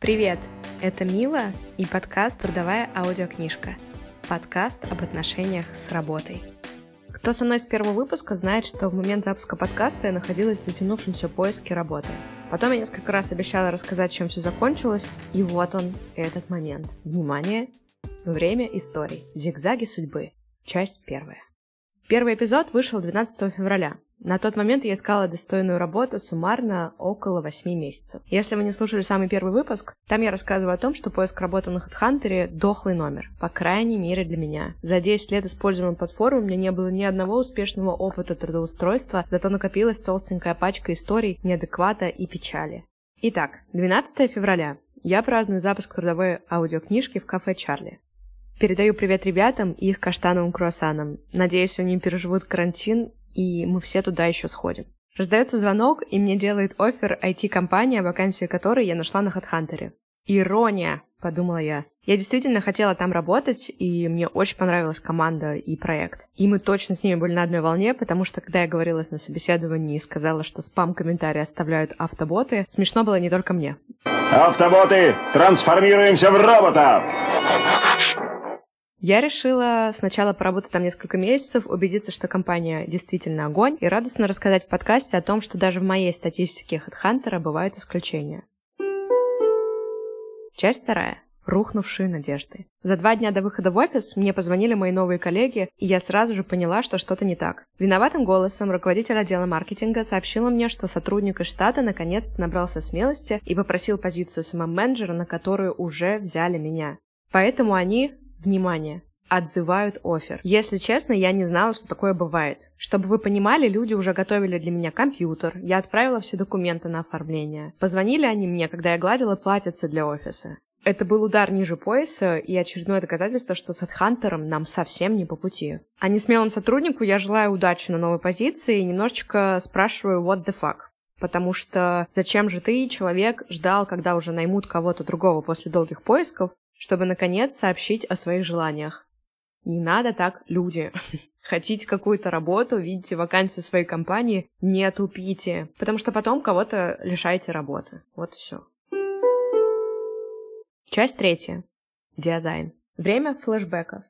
Привет! Это Мила и подкаст «Трудовая аудиокнижка». Подкаст об отношениях с работой. Кто со мной с первого выпуска, знает, что в момент запуска подкаста я находилась в затянувшемся поиске работы. Потом я несколько раз обещала рассказать, чем все закончилось, и вот он, этот момент. Внимание! Время историй. Зигзаги судьбы. Часть первая. Первый эпизод вышел 12 февраля. На тот момент я искала достойную работу суммарно около 8 месяцев. Если вы не слушали самый первый выпуск, там я рассказываю о том, что поиск работы на HeadHunter — дохлый номер, по крайней мере для меня. За 10 лет использования платформы у меня не было ни одного успешного опыта трудоустройства, зато накопилась толстенькая пачка историй неадеквата и печали. Итак, 12 февраля. Я праздную запуск трудовой аудиокнижки в кафе «Чарли». Передаю привет ребятам и их каштановым круассанам. Надеюсь, они переживут карантин, и мы все туда еще сходим. Раздается звонок, и мне делает офер IT-компания, вакансию которой я нашла на HeadHunter. Ирония, подумала я. Я действительно хотела там работать, и мне очень понравилась команда и проект. И мы точно с ними были на одной волне, потому что когда я говорила на собеседовании и сказала, что спам-комментарии оставляют автоботы, смешно было не только мне. Автоботы, трансформируемся в роботов! Я решила сначала поработать там несколько месяцев, убедиться, что компания действительно огонь, и радостно рассказать в подкасте о том, что даже в моей статистике HeadHunter бывают исключения. Часть вторая. Рухнувшие надежды. За два дня до выхода в офис мне позвонили мои новые коллеги, и я сразу же поняла, что что-то не так. Виноватым голосом руководитель отдела маркетинга сообщила мне, что сотрудник из штата наконец-то набрался смелости и попросил позицию SMM-менеджера, на которую уже взяли меня. Поэтому они Внимание! отзывают офер. Если честно, я не знала, что такое бывает. Чтобы вы понимали, люди уже готовили для меня компьютер, я отправила все документы на оформление. Позвонили они мне, когда я гладила платьице для офиса. Это был удар ниже пояса и очередное доказательство, что с HeadHunter нам совсем не по пути. А несмелому сотруднику я желаю удачи на новой позиции и немножечко спрашиваю what the fuck. Потому что зачем же ты, человек, ждал, когда уже наймут кого-то другого после долгих поисков, чтобы, наконец, сообщить о своих желаниях. Не надо так, люди. Хотите какую-то работу, видите вакансию своей компании, не тупите, потому что потом кого-то лишаете работы. Вот и все. Часть третья. Дизайн. Время флешбеков.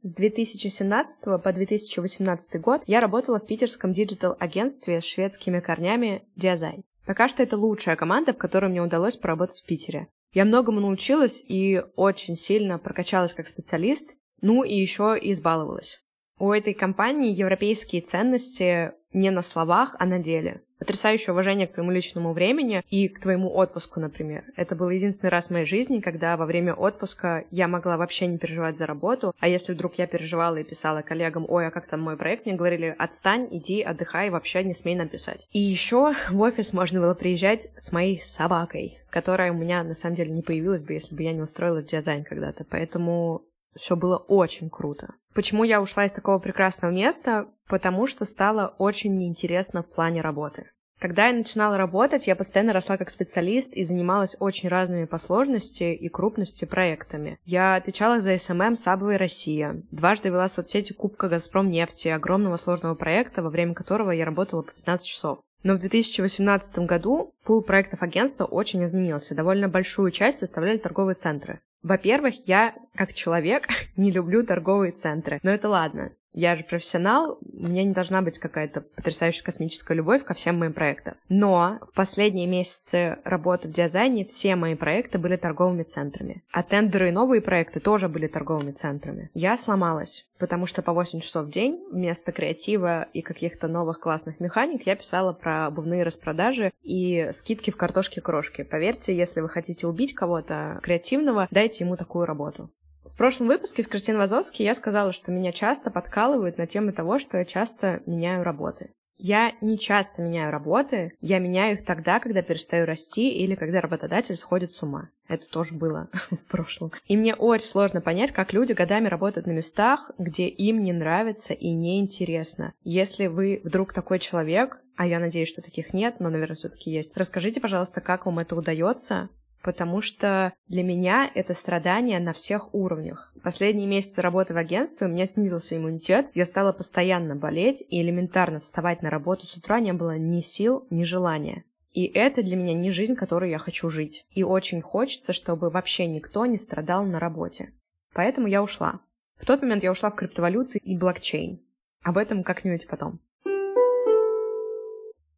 С 2017 по 2018 год я работала в питерском digital-агентстве с шведскими корнями Диазайн. Пока что это лучшая команда, в которой мне удалось поработать в Питере. Я многому научилась и очень сильно прокачалась как специалист, ну и еще и избаловалась. У этой компании европейские ценности не на словах, а на деле. Потрясающее уважение к твоему личному времени и к твоему отпуску, например. Это был единственный раз в моей жизни, когда во время отпуска я могла вообще не переживать за работу, а если вдруг я переживала и писала коллегам, ой, а как там мой проект, мне говорили, отстань, иди, отдыхай, вообще не смей нам писать. И еще в офис можно было приезжать с моей собакой, которая у меня на самом деле не появилась бы, если бы я не устроилась в дизайн когда-то. Поэтому все было очень круто. Почему я ушла из такого прекрасного места? Потому что стало очень неинтересно в плане работы. Когда я начинала работать, я постоянно росла как специалист и занималась очень разными по сложности и крупности проектами. Я отвечала за SMM Subway Россия. Дважды вела соцсети Кубка Газпром нефти, огромного сложного проекта, во время которого я работала по 15 часов. Но в 2018 году пул проектов агентства очень изменился. Довольно большую часть составляли торговые центры. Во-первых, я, как человек, не люблю торговые центры. Но это ладно. Я же профессионал, у меня не должна быть какая-то потрясающая космическая любовь ко всем моим проектам. Но в последние месяцы работы в дизайне все мои проекты были торговыми центрами. А тендеры и новые проекты тоже были торговыми центрами. Я сломалась, потому что по 8 часов в день вместо креатива и каких-то новых классных механик я писала про обувные распродажи и скидки в картошке-крошке. Поверьте, если вы хотите убить кого-то креативного, дайте ему такую работу. В прошлом выпуске с Кристиной Вазовски я сказала, что меня часто подкалывают на тему того, что я часто меняю работы. Я не часто меняю работы, я меняю их тогда, когда перестаю расти или когда работодатель сходит с ума. Это тоже было в прошлом. И мне очень сложно понять, как люди годами работают на местах, где им не нравится и неинтересно. Если вы вдруг такой человек, а я надеюсь, что таких нет, но, наверное, все-таки есть. Расскажите, пожалуйста, как вам это удается, потому что для меня это страдание на всех уровнях. Последние месяцы работы в агентстве у меня снизился иммунитет, я стала постоянно болеть, и элементарно вставать на работу с утра не было ни сил, ни желания. И это для меня не жизнь, которую я хочу жить. И очень хочется, чтобы вообще никто не страдал на работе. Поэтому я ушла. В тот момент я ушла в криптовалюты и блокчейн. Об этом как-нибудь потом.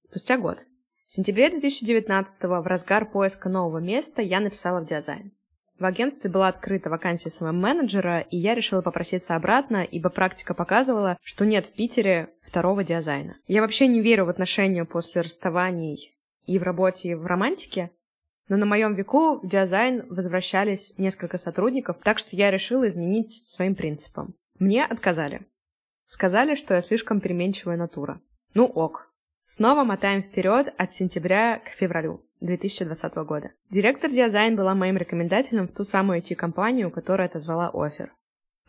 Спустя год. В сентябре 2019 в разгар поиска нового места я написала в Диазайн. В агентстве была открыта вакансия SMM-менеджера, и я решила попроситься обратно, ибо практика показывала, что нет в Питере второго Диазайна. Я вообще не верю в отношения после расставаний и в работе, и в романтике, но на моем веку в Диазайн возвращались несколько сотрудников, так что я решила изменить своим принципам. Мне отказали. Сказали, что я слишком переменчивая натура. Ну ок. Снова мотаем вперед от сентября к февралю. 2020 года. Директор дизайн была моим рекомендателем в ту самую IT-компанию, которая отозвала офер.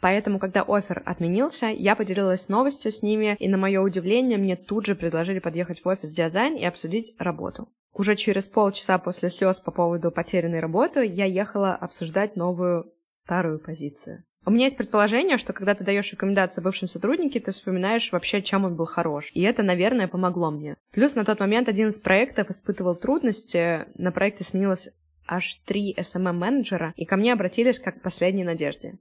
Поэтому, когда офер отменился, я поделилась новостью с ними, и на мое удивление мне тут же предложили подъехать в офис дизайн и обсудить работу. Уже через полчаса после слез по поводу потерянной работы я ехала обсуждать новую старую позицию. У меня есть предположение, что когда ты даешь рекомендацию бывшим сотруднике, ты вспоминаешь вообще, чем он был хорош. И это, наверное, помогло мне. Плюс на тот момент один из проектов испытывал трудности. На проекте сменилось аж три SMM-менеджера, и ко мне обратились как к последней надежде.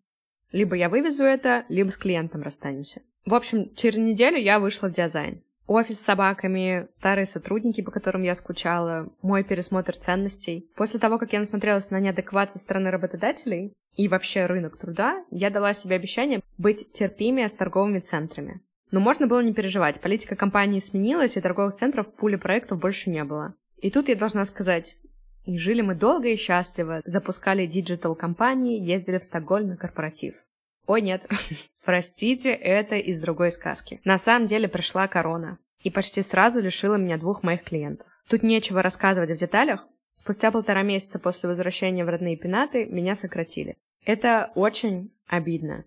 Либо я вывезу это, либо с клиентом расстанемся. В общем, через неделю я вышла в дизайн офис с собаками, старые сотрудники, по которым я скучала, мой пересмотр ценностей. После того, как я насмотрелась на неадекват со стороны работодателей и вообще рынок труда, я дала себе обещание быть терпимее с торговыми центрами. Но можно было не переживать, политика компании сменилась, и торговых центров в пуле проектов больше не было. И тут я должна сказать, и жили мы долго и счастливо, запускали digital-кампании, ездили в Стокгольм на корпоратив. Ой, нет, простите, это из другой сказки. На самом деле пришла корона и почти сразу лишила меня двух моих клиентов. Тут нечего рассказывать в деталях. Спустя полтора месяца после возвращения в родные пенаты меня сократили. Это очень обидно.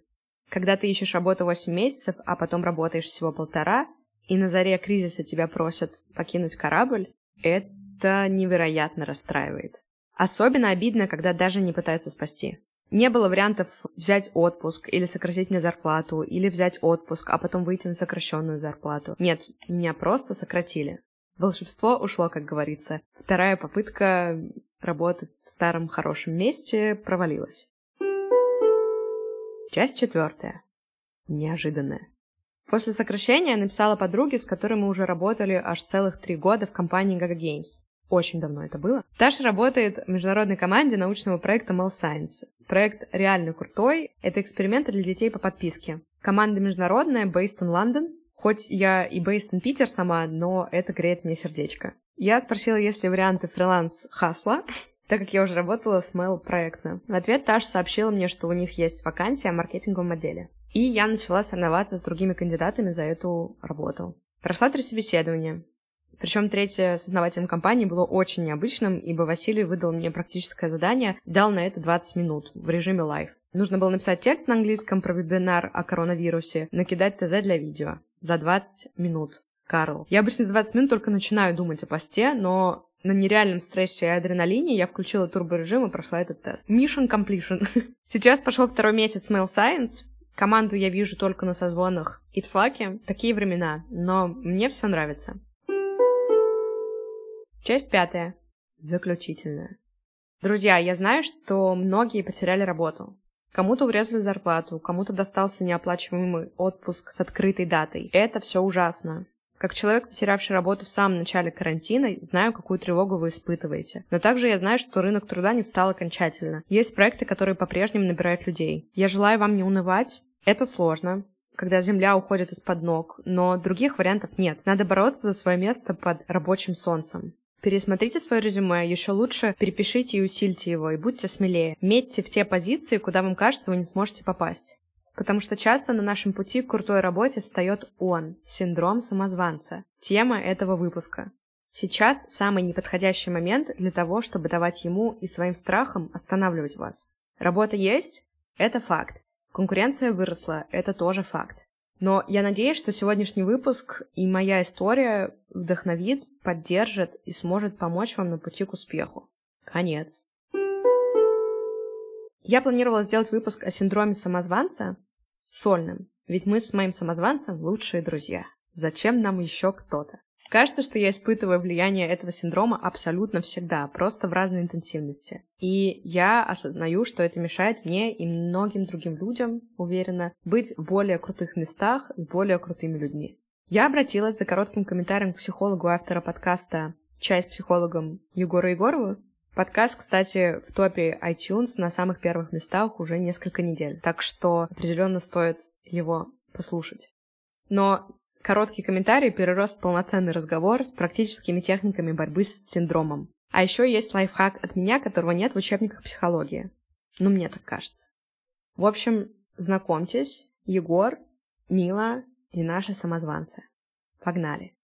Когда ты ищешь работу 8 месяцев, а потом работаешь всего полтора, и на заре кризиса тебя просят покинуть корабль, это невероятно расстраивает. Особенно обидно, когда даже не пытаются спасти. Не было вариантов взять отпуск или сократить мне зарплату, или взять отпуск, а потом выйти на сокращенную зарплату. Нет, меня просто сократили. Волшебство ушло, как говорится. Вторая попытка работы в старом хорошем месте провалилась. Часть четвертая. Неожиданная. После сокращения я написала подруге, с которой мы уже работали аж целых три года в компании Gaga Games. Очень давно это было. Таша работает в международной команде научного проекта Mel Science. Проект реально крутой. Это эксперименты для детей по подписке. Команда международная, based in London. Хоть я и based in Питер сама, но это греет мне сердечко. Я спросила, есть ли варианты фриланс-хасла, так как я уже работала с Mail проектно. В ответ Таша сообщила мне, что у них есть вакансия в маркетинговом отделе. И я начала соревноваться с другими кандидатами за эту работу. Прошла три собеседования. Причем третье с основателем компании было очень необычным, ибо Василий выдал мне практическое задание, дал на это 20 минут в режиме live. Нужно было написать текст на английском про вебинар о коронавирусе, накидать ТЗ для видео. За 20 минут. Карл. Я обычно за 20 минут только начинаю думать о посте, но на нереальном стрессе и адреналине я включила турборежим и прошла этот тест. Mission completed. Сейчас пошел второй месяц Mail Science. Команду я вижу только на созвонах и в слаке. Такие времена, но мне все нравится. Часть пятая. Заключительная. Друзья, я знаю, что многие потеряли работу. Кому-то урезали зарплату, кому-то достался неоплачиваемый отпуск с открытой датой. Это все ужасно. Как человек, потерявший работу в самом начале карантина, знаю, какую тревогу вы испытываете. Но также я знаю, что рынок труда не встал окончательно. Есть проекты, которые по-прежнему набирают людей. Я желаю вам не унывать. Это сложно когда земля уходит из-под ног, но других вариантов нет. Надо бороться за свое место под рабочим солнцем. Пересмотрите свое резюме, еще лучше перепишите и усильте его, и будьте смелее. Метьте в те позиции, куда вам кажется, вы не сможете попасть. Потому что часто на нашем пути к крутой работе встает он, синдром самозванца, тема этого выпуска. Сейчас самый неподходящий момент для того, чтобы давать ему и своим страхам останавливать вас. Работа есть? Это факт. Конкуренция выросла? Это тоже факт. Но я надеюсь, что сегодняшний выпуск и моя история вдохновит, поддержит и сможет помочь вам на пути к успеху. Конец. Я планировала сделать выпуск о синдроме самозванца сольным, ведь мы с моим самозванцем лучшие друзья. Зачем нам еще кто-то? Кажется, что я испытываю влияние этого синдрома абсолютно всегда, просто в разной интенсивности. И я осознаю, что это мешает мне и многим другим людям, уверена, быть в более крутых местах с более крутыми людьми. Я обратилась за коротким комментарием к психологу автора подкаста «Чай с психологом» Егору Егорову. Подкаст, кстати, в топе iTunes на самых первых местах уже несколько недель, так что определенно стоит его послушать. Но короткий комментарий перерос в полноценный разговор с практическими техниками борьбы с синдромом. А еще есть лайфхак от меня, которого нет в учебниках психологии. Ну, мне так кажется. В общем, знакомьтесь, Егор, Мила и наши самозванцы. Погнали!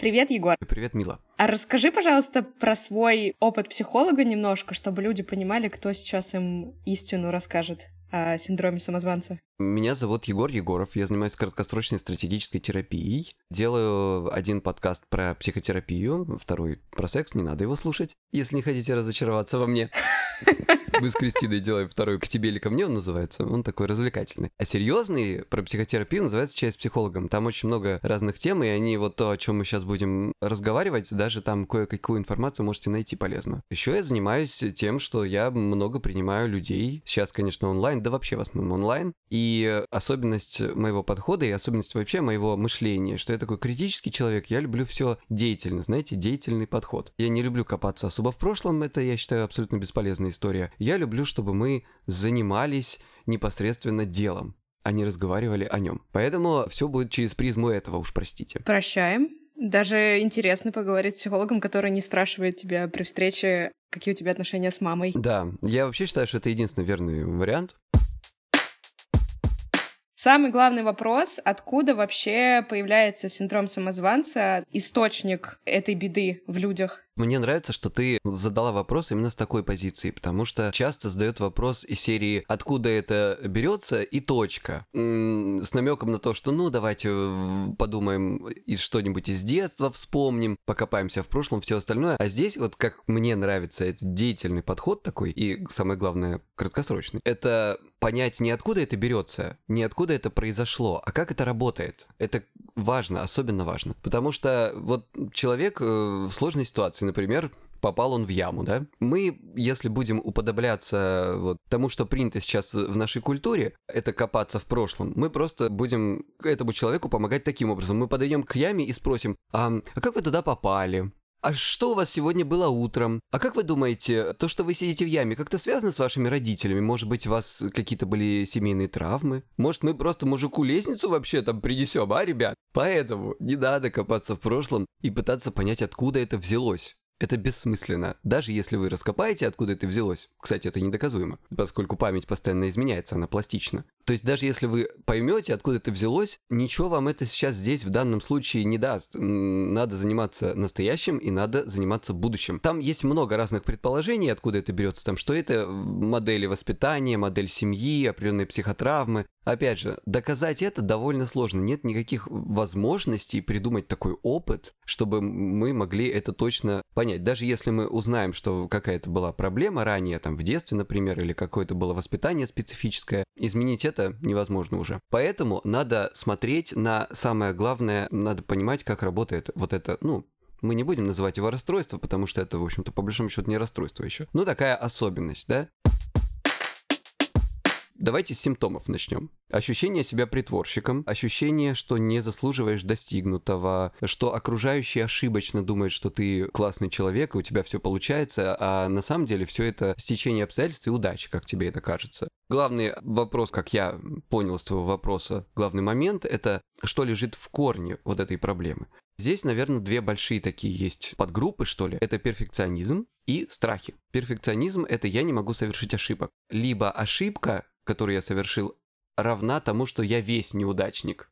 Привет, Егор. Привет, Мила. А расскажи, пожалуйста, про свой опыт психолога немножко, чтобы люди понимали, кто сейчас им истину расскажет о синдроме самозванца. Меня зовут Егор Егоров, я занимаюсь краткосрочной стратегической терапией. Делаю один подкаст про психотерапию, второй про секс, не надо его слушать, если не хотите разочароваться во мне. Мы с Кристиной делаем второй «К тебе или ко мне» он называется, он такой развлекательный. А серьезный про психотерапию называется «Чай с психологом». Там очень много разных тем, и они вот то, о чем мы сейчас будем разговаривать, даже там кое-какую информацию можете найти полезно. Еще я занимаюсь тем, что я много принимаю людей, сейчас, конечно, онлайн, да вообще в основном онлайн, и особенность моего подхода и особенность вообще моего мышления, что я такой критический человек, я люблю все деятельно, знаете, деятельный подход. Я не люблю копаться особо в прошлом, это, я считаю, абсолютно бесполезная история. Я люблю, чтобы мы занимались непосредственно делом а не разговаривали о нем. Поэтому все будет через призму этого, уж простите. Прощаем. Даже интересно поговорить с психологом, который не спрашивает тебя при встрече, какие у тебя отношения с мамой. Да, я вообще считаю, что это единственный верный вариант. Самый главный вопрос, откуда вообще появляется синдром самозванца, источник этой беды в людях? Мне нравится, что ты задала вопрос именно с такой позиции, потому что часто задает вопрос из серии «Откуда это берется?» и точка. С намеком на то, что ну давайте подумаем из что-нибудь из детства, вспомним, покопаемся в прошлом, все остальное. А здесь вот как мне нравится этот деятельный подход такой, и самое главное, краткосрочный, это понять не откуда это берется, не откуда это произошло, а как это работает. Это важно, особенно важно. Потому что вот человек э, в сложной ситуации, например, попал он в яму, да? Мы, если будем уподобляться вот тому, что принято сейчас в нашей культуре, это копаться в прошлом, мы просто будем этому человеку помогать таким образом. Мы подойдем к яме и спросим, а, а как вы туда попали? А что у вас сегодня было утром? А как вы думаете, то, что вы сидите в яме, как-то связано с вашими родителями? Может быть, у вас какие-то были семейные травмы? Может, мы просто мужику лестницу вообще там принесем, а, ребят? Поэтому не надо копаться в прошлом и пытаться понять, откуда это взялось. Это бессмысленно, даже если вы раскопаете, откуда это взялось. Кстати, это недоказуемо, поскольку память постоянно изменяется, она пластична. То есть даже если вы поймете, откуда это взялось, ничего вам это сейчас здесь в данном случае не даст. Надо заниматься настоящим и надо заниматься будущим. Там есть много разных предположений, откуда это берется. Там, что это модели воспитания, модель семьи, определенные психотравмы. Опять же, доказать это довольно сложно. Нет никаких возможностей придумать такой опыт, чтобы мы могли это точно понять. Даже если мы узнаем, что какая-то была проблема ранее, там в детстве, например, или какое-то было воспитание специфическое, изменить это невозможно уже. Поэтому надо смотреть на самое главное, надо понимать, как работает вот это, ну, мы не будем называть его расстройство, потому что это, в общем-то, по большому счету не расстройство еще. Ну, такая особенность, да? Давайте с симптомов начнем. Ощущение себя притворщиком, ощущение, что не заслуживаешь достигнутого, что окружающие ошибочно думают, что ты классный человек, и у тебя все получается, а на самом деле все это стечение обстоятельств и удачи, как тебе это кажется. Главный вопрос, как я понял с твоего вопроса, главный момент, это что лежит в корне вот этой проблемы. Здесь, наверное, две большие такие есть подгруппы, что ли. Это перфекционизм и страхи. Перфекционизм — это я не могу совершить ошибок. Либо ошибка которую я совершил, равна тому, что я весь неудачник.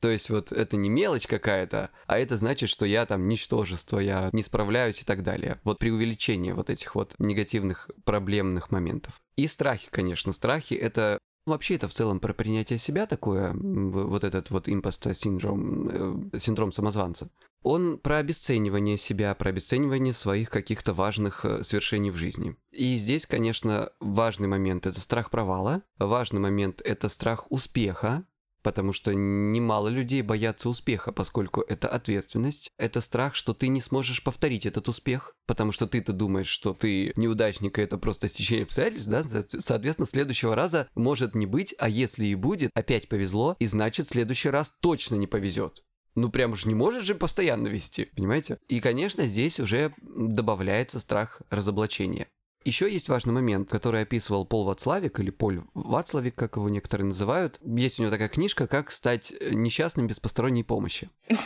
То есть вот это не мелочь какая-то, а это значит, что я там ничтожество, я не справляюсь и так далее. Вот преувеличение вот этих вот негативных проблемных моментов. И страхи, конечно. Страхи — это Вообще это в целом про принятие себя такое, вот этот вот импостер синдром, э, синдром самозванца. Он про обесценивание себя, про обесценивание своих каких-то важных э, свершений в жизни. И здесь, конечно, важный момент – это страх провала, важный момент – это страх успеха, Потому что немало людей боятся успеха, поскольку это ответственность, это страх, что ты не сможешь повторить этот успех, потому что ты-то думаешь, что ты неудачник, и это просто стечение обстоятельств, да? Соответственно, следующего раза может не быть, а если и будет, опять повезло, и значит, следующий раз точно не повезет. Ну, прям уж не можешь же постоянно вести, понимаете? И, конечно, здесь уже добавляется страх разоблачения. Еще есть важный момент, который описывал Пол Вацлавик, или Поль Вацлавик, как его некоторые называют. Есть у него такая книжка «Как стать несчастным без посторонней помощи».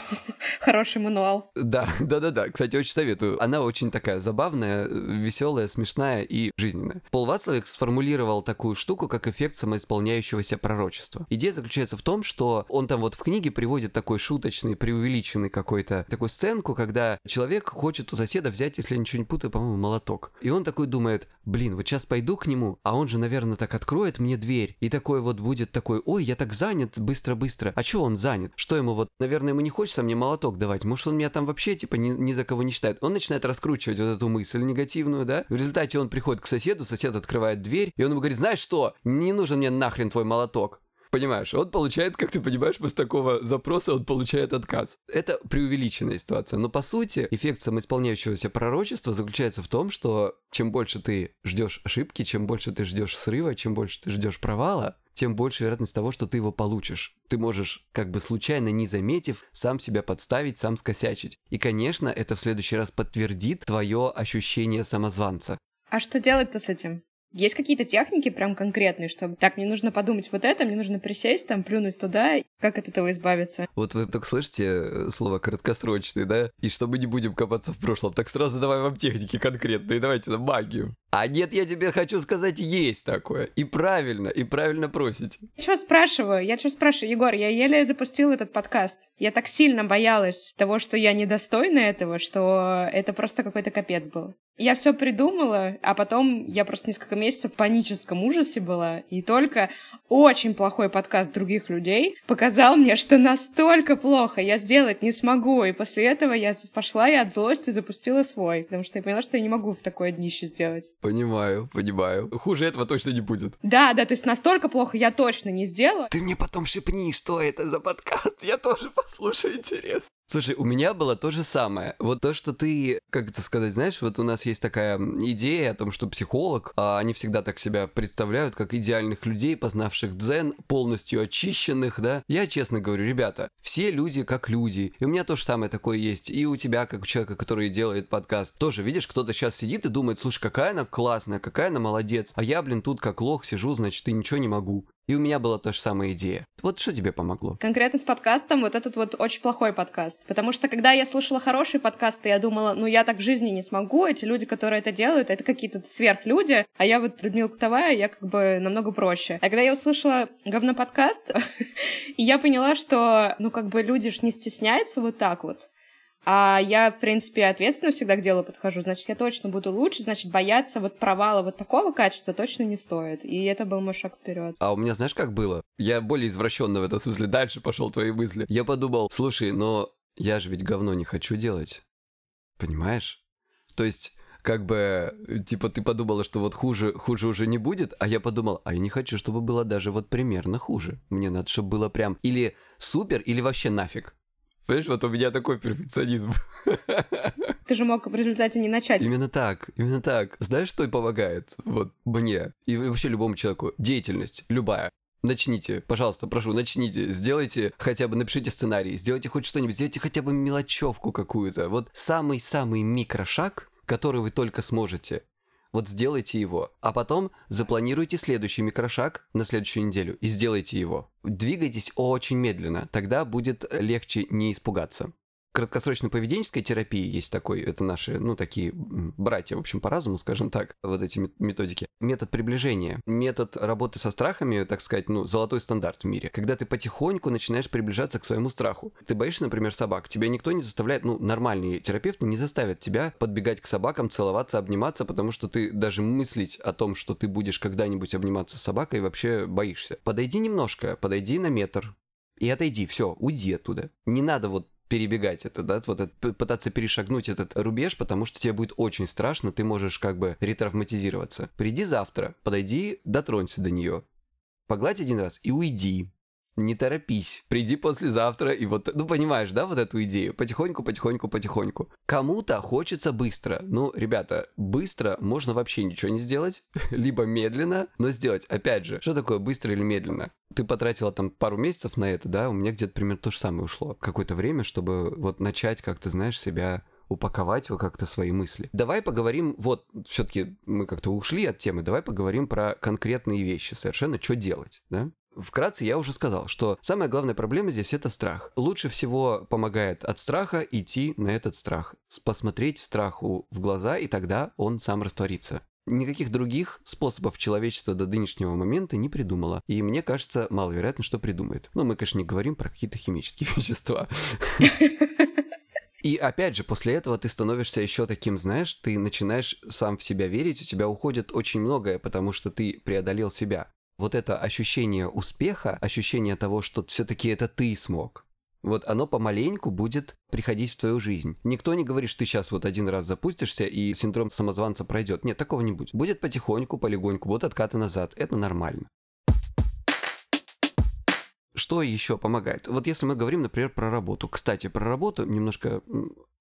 Хороший мануал. Да, да, да, да. Кстати, очень советую. Она очень такая забавная, веселая, смешная и жизненная. Пол Вацлавик сформулировал такую штуку, как эффект самоисполняющегося пророчества. Идея заключается в том, что он там вот в книге приводит такой шуточный, преувеличенный какой-то такую сценку, когда человек хочет у соседа взять, если я ничего не путаю, по-моему, молоток. И он такой думает, думает, блин, вот сейчас пойду к нему, а он же, наверное, так откроет мне дверь, и такой вот будет такой, ой, я так занят, быстро-быстро. А что он занят? Что ему вот, наверное, ему не хочется мне молоток давать, может, он меня там вообще, типа, ни, ни за кого не считает. Он начинает раскручивать вот эту мысль негативную, да? В результате он приходит к соседу, сосед открывает дверь, и он ему говорит, знаешь что, не нужен мне нахрен твой молоток. Понимаешь, он получает, как ты понимаешь, после такого запроса он получает отказ. Это преувеличенная ситуация, но по сути эффект самоисполняющегося пророчества заключается в том, что чем больше ты ждешь ошибки, чем больше ты ждешь срыва, чем больше ты ждешь провала, тем больше вероятность того, что ты его получишь. Ты можешь, как бы случайно не заметив, сам себя подставить, сам скосячить. И, конечно, это в следующий раз подтвердит твое ощущение самозванца. А что делать-то с этим? Есть какие-то техники прям конкретные, чтобы так, мне нужно подумать вот это, мне нужно присесть, там, плюнуть туда, как от этого избавиться? Вот вы только слышите э, слово краткосрочный, да? И что мы не будем копаться в прошлом, так сразу давай вам техники конкретные, давайте на магию. А нет, я тебе хочу сказать, есть такое. И правильно, и правильно просите. Я что спрашиваю? Я что спрашиваю? Егор, я еле запустил этот подкаст. Я так сильно боялась того, что я недостойна этого, что это просто какой-то капец был. Я все придумала, а потом я просто несколько месяцев в паническом ужасе была, и только очень плохой подкаст других людей показал мне, что настолько плохо я сделать не смогу, и после этого я пошла и от злости запустила свой, потому что я поняла, что я не могу в такое днище сделать. Понимаю, понимаю. Хуже этого точно не будет. Да, да, то есть настолько плохо я точно не сделала. Ты мне потом шепни, что это за подкаст, я тоже послушаю, интересно. Слушай, у меня было то же самое. Вот то, что ты, как это сказать, знаешь, вот у нас есть такая идея о том, что психолог, а они всегда так себя представляют, как идеальных людей, познавших дзен, полностью очищенных, да. Я честно говорю, ребята, все люди как люди. И у меня то же самое такое есть. И у тебя, как у человека, который делает подкаст, тоже, видишь, кто-то сейчас сидит и думает, слушай, какая она классная, какая она молодец. А я, блин, тут как лох сижу, значит, и ничего не могу. И у меня была та же самая идея. Вот что тебе помогло? Конкретно с подкастом вот этот вот очень плохой подкаст. Потому что когда я слушала хорошие подкасты, я думала, ну я так в жизни не смогу, эти люди, которые это делают, это какие-то сверхлюди, а я вот Людмила Кутовая, я как бы намного проще. А когда я услышала говноподкаст, и я поняла, что, ну как бы люди ж не стесняются вот так вот. А я, в принципе, ответственно всегда к делу подхожу. Значит, я точно буду лучше, значит, бояться вот провала вот такого качества точно не стоит. И это был мой шаг вперед. А у меня, знаешь, как было? Я более извращенно в этом смысле. Дальше пошел твои мысли. Я подумал, слушай, но я же ведь говно не хочу делать. Понимаешь? То есть как бы, типа, ты подумала, что вот хуже, хуже уже не будет, а я подумал, а я не хочу, чтобы было даже вот примерно хуже. Мне надо, чтобы было прям или супер, или вообще нафиг. Понимаешь, вот у меня такой перфекционизм. Ты же мог в результате не начать. Именно так, именно так. Знаешь, что помогает? Вот мне и вообще любому человеку. Деятельность, любая. Начните, пожалуйста, прошу, начните, сделайте хотя бы, напишите сценарий, сделайте хоть что-нибудь, сделайте хотя бы мелочевку какую-то. Вот самый-самый микрошаг, который вы только сможете. Вот сделайте его, а потом запланируйте следующий микрошаг на следующую неделю и сделайте его. Двигайтесь очень медленно, тогда будет легче не испугаться краткосрочной поведенческой терапии есть такой, это наши, ну, такие братья, в общем, по разуму, скажем так, вот эти методики. Метод приближения, метод работы со страхами, так сказать, ну, золотой стандарт в мире. Когда ты потихоньку начинаешь приближаться к своему страху. Ты боишься, например, собак, тебя никто не заставляет, ну, нормальные терапевты не заставят тебя подбегать к собакам, целоваться, обниматься, потому что ты даже мыслить о том, что ты будешь когда-нибудь обниматься с собакой, вообще боишься. Подойди немножко, подойди на метр, и отойди, все, уйди оттуда. Не надо вот перебегать это, да, вот это, пытаться перешагнуть этот рубеж, потому что тебе будет очень страшно, ты можешь как бы ретравматизироваться. Приди завтра, подойди, дотронься до нее, погладь один раз и уйди. Не торопись, приди послезавтра, и вот, ну, понимаешь, да, вот эту идею, потихоньку, потихоньку, потихоньку. Кому-то хочется быстро. Ну, ребята, быстро можно вообще ничего не сделать, либо медленно, но сделать. Опять же, что такое быстро или медленно? Ты потратила там пару месяцев на это, да, у меня где-то примерно то же самое ушло. Какое-то время, чтобы вот начать как-то, знаешь, себя упаковать вот как-то свои мысли. Давай поговорим, вот, все-таки мы как-то ушли от темы, давай поговорим про конкретные вещи, совершенно, что делать, да? Вкратце я уже сказал, что самая главная проблема здесь это страх. Лучше всего помогает от страха идти на этот страх, посмотреть страху в глаза, и тогда он сам растворится. Никаких других способов человечество до нынешнего момента не придумало. И мне кажется, маловероятно, что придумает. Но мы, конечно, не говорим про какие-то химические вещества. И опять же, после этого ты становишься еще таким, знаешь, ты начинаешь сам в себя верить, у тебя уходит очень многое, потому что ты преодолел себя вот это ощущение успеха, ощущение того, что все-таки это ты смог, вот оно помаленьку будет приходить в твою жизнь. Никто не говорит, что ты сейчас вот один раз запустишься и синдром самозванца пройдет. Нет, такого не будет. Будет потихоньку, полегоньку, вот откаты назад. Это нормально. Что еще помогает? Вот если мы говорим, например, про работу. Кстати, про работу немножко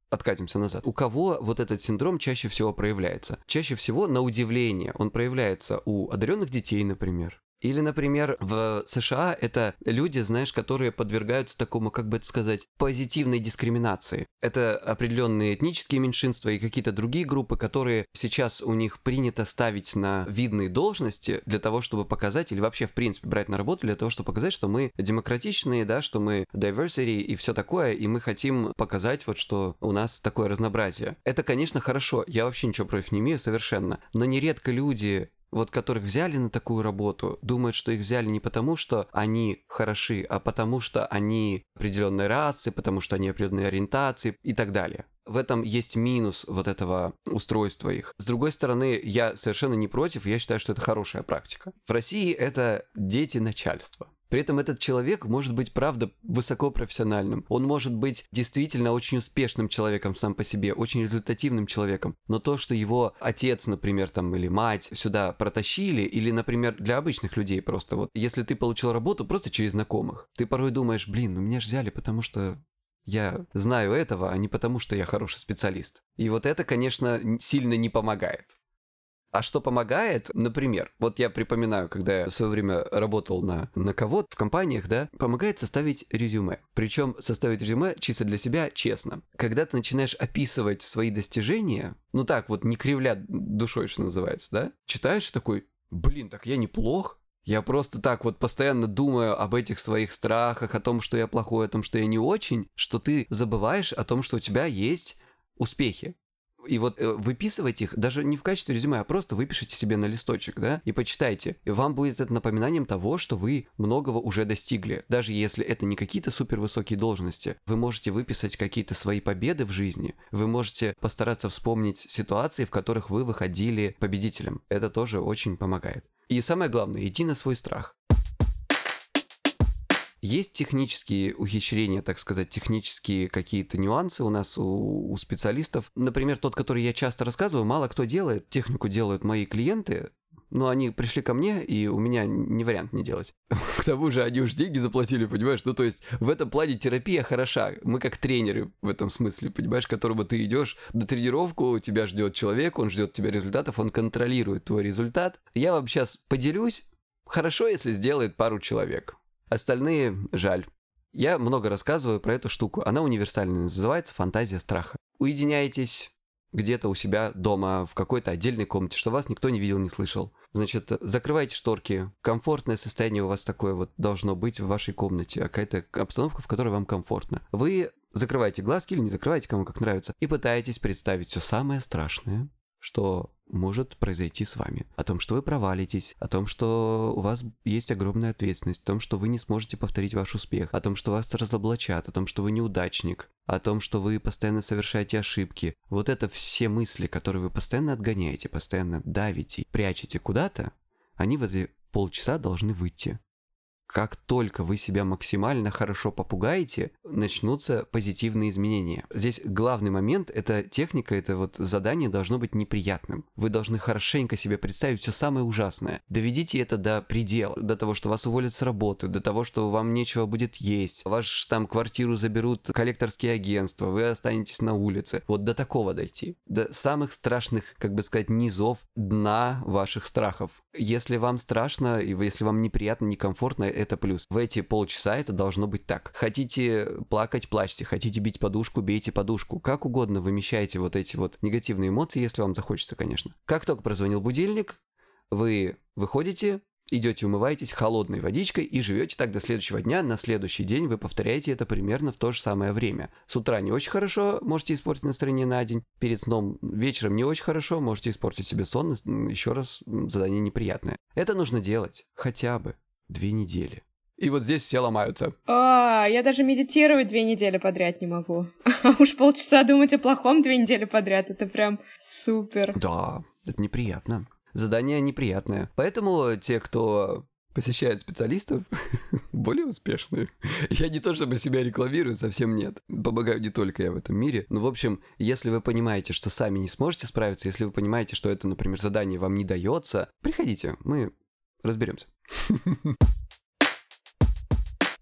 откатимся назад. У кого вот этот синдром чаще всего проявляется? Чаще всего, на удивление, он проявляется у одаренных детей, например, или, например, в США это люди, знаешь, которые подвергаются такому, как бы это сказать, позитивной дискриминации. Это определенные этнические меньшинства и какие-то другие группы, которые сейчас у них принято ставить на видные должности для того, чтобы показать, или вообще, в принципе, брать на работу для того, чтобы показать, что мы демократичные, да, что мы diversity и все такое, и мы хотим показать вот, что у нас такое разнообразие. Это, конечно, хорошо, я вообще ничего против не имею совершенно, но нередко люди вот которых взяли на такую работу, думают, что их взяли не потому, что они хороши, а потому что они определенной расы, потому что они определенной ориентации и так далее. В этом есть минус вот этого устройства их. С другой стороны, я совершенно не против, я считаю, что это хорошая практика. В России это дети начальства. При этом этот человек может быть, правда, высокопрофессиональным. Он может быть действительно очень успешным человеком сам по себе, очень результативным человеком. Но то, что его отец, например, там, или мать сюда протащили, или, например, для обычных людей просто вот, если ты получил работу просто через знакомых, ты порой думаешь, блин, ну меня же взяли, потому что я знаю этого, а не потому, что я хороший специалист. И вот это, конечно, сильно не помогает. А что помогает, например, вот я припоминаю, когда я в свое время работал на, на кого-то в компаниях, да, помогает составить резюме. Причем составить резюме чисто для себя честно. Когда ты начинаешь описывать свои достижения, ну так вот, не кривля душой, что называется, да, читаешь такой, блин, так я неплох, я просто так вот постоянно думаю об этих своих страхах, о том, что я плохой, о том, что я не очень, что ты забываешь о том, что у тебя есть успехи. И вот э, выписывать их даже не в качестве резюме, а просто выпишите себе на листочек, да, и почитайте. И вам будет это напоминанием того, что вы многого уже достигли. Даже если это не какие-то супервысокие должности, вы можете выписать какие-то свои победы в жизни, вы можете постараться вспомнить ситуации, в которых вы выходили победителем. Это тоже очень помогает. И самое главное, идти на свой страх. Есть технические ухищрения, так сказать, технические какие-то нюансы у нас, у, у специалистов. Например, тот, который я часто рассказываю, мало кто делает. Технику делают мои клиенты, но они пришли ко мне, и у меня не вариант не делать. К тому же они уж деньги заплатили, понимаешь? Ну, то есть в этом плане терапия хороша. Мы как тренеры в этом смысле, понимаешь, к которому ты идешь на тренировку, тебя ждет человек, он ждет тебя результатов, он контролирует твой результат. Я вам сейчас поделюсь. Хорошо, если сделает пару человек. Остальные жаль. Я много рассказываю про эту штуку. Она универсальная, называется фантазия страха. Уединяетесь где-то у себя дома, в какой-то отдельной комнате, что вас никто не видел, не слышал. Значит, закрывайте шторки. Комфортное состояние у вас такое вот должно быть в вашей комнате. Какая-то обстановка, в которой вам комфортно. Вы закрываете глазки или не закрываете, кому как нравится, и пытаетесь представить все самое страшное, что может произойти с вами. О том, что вы провалитесь, о том, что у вас есть огромная ответственность, о том, что вы не сможете повторить ваш успех, о том, что вас разоблачат, о том, что вы неудачник, о том, что вы постоянно совершаете ошибки. Вот это все мысли, которые вы постоянно отгоняете, постоянно давите, прячете куда-то, они в эти полчаса должны выйти. Как только вы себя максимально хорошо попугаете, начнутся позитивные изменения. Здесь главный момент — это техника, это вот задание должно быть неприятным. Вы должны хорошенько себе представить все самое ужасное. Доведите это до предела, до того, что вас уволят с работы, до того, что вам нечего будет есть, ваш там квартиру заберут коллекторские агентства, вы останетесь на улице. Вот до такого дойти. До самых страшных, как бы сказать, низов дна ваших страхов. Если вам страшно, и если вам неприятно, некомфортно, это плюс. В эти полчаса это должно быть так. Хотите плакать, плачьте. Хотите бить подушку, бейте подушку. Как угодно вымещаете вот эти вот негативные эмоции, если вам захочется, конечно. Как только прозвонил будильник, вы выходите, идете умываетесь холодной водичкой и живете так до следующего дня. На следующий день вы повторяете это примерно в то же самое время. С утра не очень хорошо, можете испортить настроение на день. Перед сном вечером не очень хорошо, можете испортить себе сон. Еще раз, задание неприятное. Это нужно делать хотя бы две недели. И вот здесь все ломаются. А, я даже медитировать две недели подряд не могу. А уж полчаса думать о плохом две недели подряд, это прям супер. Да, это неприятно. Задание неприятное. Поэтому те, кто посещает специалистов, более успешные. Я не то чтобы себя рекламирую, совсем нет. Помогаю не только я в этом мире. Но, в общем, если вы понимаете, что сами не сможете справиться, если вы понимаете, что это, например, задание вам не дается, приходите, мы разберемся.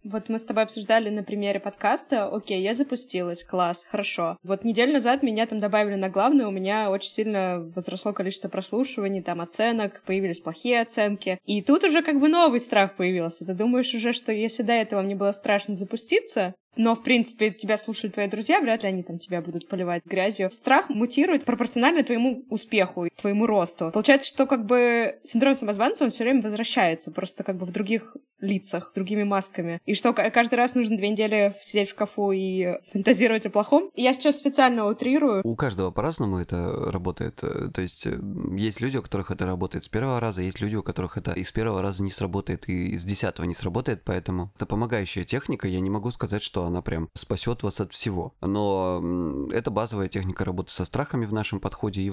Вот мы с тобой обсуждали на примере подкаста. Окей, я запустилась, класс, хорошо. Вот неделю назад меня там добавили на главную, у меня очень сильно возросло количество прослушиваний, там оценок, появились плохие оценки. И тут уже как бы новый страх появился. Ты думаешь уже, что если до этого мне было страшно запуститься, но, в принципе, тебя слушали твои друзья, вряд ли они там тебя будут поливать грязью. Страх мутирует пропорционально твоему успеху, твоему росту. Получается, что как бы синдром самозванца, он все время возвращается, просто как бы в других лицах, другими масками. И что каждый раз нужно две недели сидеть в шкафу и фантазировать о плохом. Я сейчас специально утрирую. У каждого по-разному это работает. То есть э, есть люди, у которых это работает с первого раза, есть люди, у которых это и с первого раза не сработает, и с десятого не сработает, поэтому это помогающая техника. Я не могу сказать, что она прям спасет вас от всего. Но это базовая техника работы со страхами в нашем подходе, и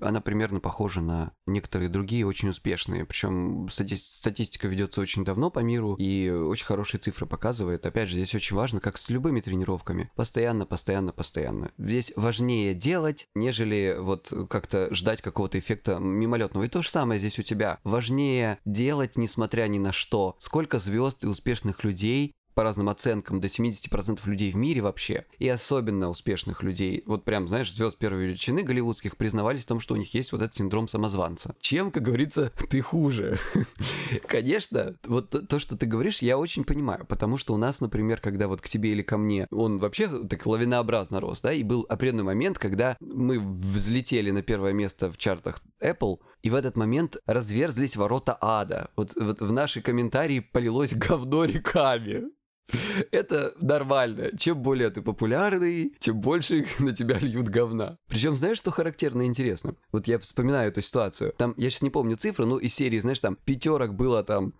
она примерно похожа на некоторые другие очень успешные. Причем статистика ведется очень давно по миру, и очень хорошие цифры показывает. Опять же, здесь очень важно, как с любыми тренировками. Постоянно, постоянно, постоянно. Здесь важнее делать, нежели вот как-то ждать какого-то эффекта мимолетного. И то же самое здесь у тебя. Важнее делать, несмотря ни на что. Сколько звезд и успешных людей по разным оценкам, до 70% людей в мире вообще, и особенно успешных людей, вот прям, знаешь, звезд первой величины голливудских признавались в том, что у них есть вот этот синдром самозванца. Чем, как говорится, ты хуже? Конечно, вот то, что ты говоришь, я очень понимаю, потому что у нас, например, когда вот к тебе или ко мне, он вообще так лавинообразно рос, да, и был определенный момент, когда мы взлетели на первое место в чартах Apple, и в этот момент разверзлись ворота ада. Вот, вот в наши комментарии полилось говно реками. Это нормально. Чем более ты популярный, тем больше на тебя льют говна. Причем, знаешь, что характерно и интересно? Вот я вспоминаю эту ситуацию. Там, я сейчас не помню цифры, но из серии, знаешь, там пятерок было там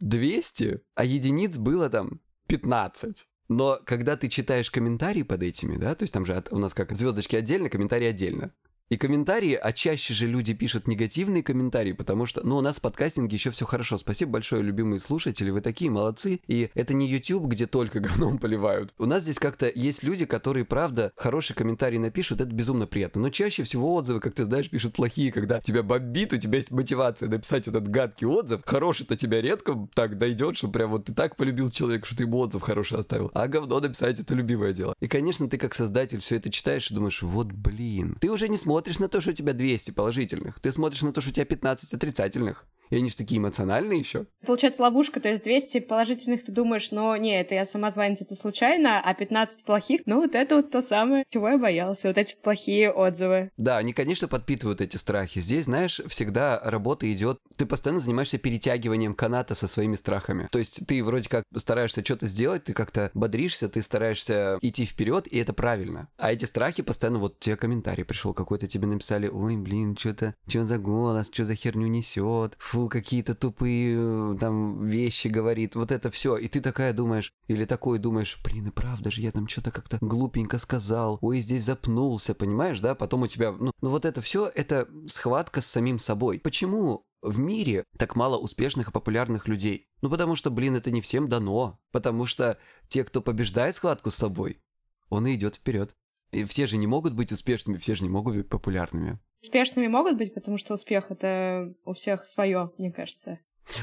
200, а единиц было там 15. Но когда ты читаешь комментарии под этими, да, то есть там же у нас как звездочки отдельно, комментарии отдельно. И комментарии, а чаще же люди пишут негативные комментарии, потому что, ну, у нас в подкастинге еще все хорошо. Спасибо большое, любимые слушатели, вы такие молодцы. И это не YouTube, где только говном поливают. У нас здесь как-то есть люди, которые, правда, хорошие комментарии напишут, это безумно приятно. Но чаще всего отзывы, как ты знаешь, пишут плохие, когда тебя бомбит, у тебя есть мотивация написать этот гадкий отзыв. Хороший-то тебя редко так дойдет, что прям вот ты так полюбил человека, что ты ему отзыв хороший оставил. А говно написать это любимое дело. И, конечно, ты как создатель все это читаешь и думаешь, вот блин, ты уже не сможешь смотришь на то, что у тебя 200 положительных, ты смотришь на то, что у тебя 15 отрицательных. И они же такие эмоциональные еще. Получается ловушка, то есть 200 положительных ты думаешь, но не, это я самозванец, это случайно, а 15 плохих, ну вот это вот то самое, чего я боялся, вот эти плохие отзывы. Да, они, конечно, подпитывают эти страхи. Здесь, знаешь, всегда работа идет, ты постоянно занимаешься перетягиванием каната со своими страхами. То есть ты вроде как стараешься что-то сделать, ты как-то бодришься, ты стараешься идти вперед, и это правильно. А эти страхи постоянно, вот тебе комментарий пришел какой-то, тебе написали, ой, блин, что-то, что за голос, что за херню несет, фу, фу, какие-то тупые э, там вещи говорит, вот это все. И ты такая думаешь, или такой думаешь, блин, и правда же, я там что-то как-то глупенько сказал, ой, здесь запнулся, понимаешь, да? Потом у тебя, ну, ну вот это все, это схватка с самим собой. Почему в мире так мало успешных и популярных людей? Ну, потому что, блин, это не всем дано. Потому что те, кто побеждает схватку с собой, он и идет вперед. И все же не могут быть успешными, все же не могут быть популярными. Успешными могут быть, потому что успех это у всех свое, мне кажется.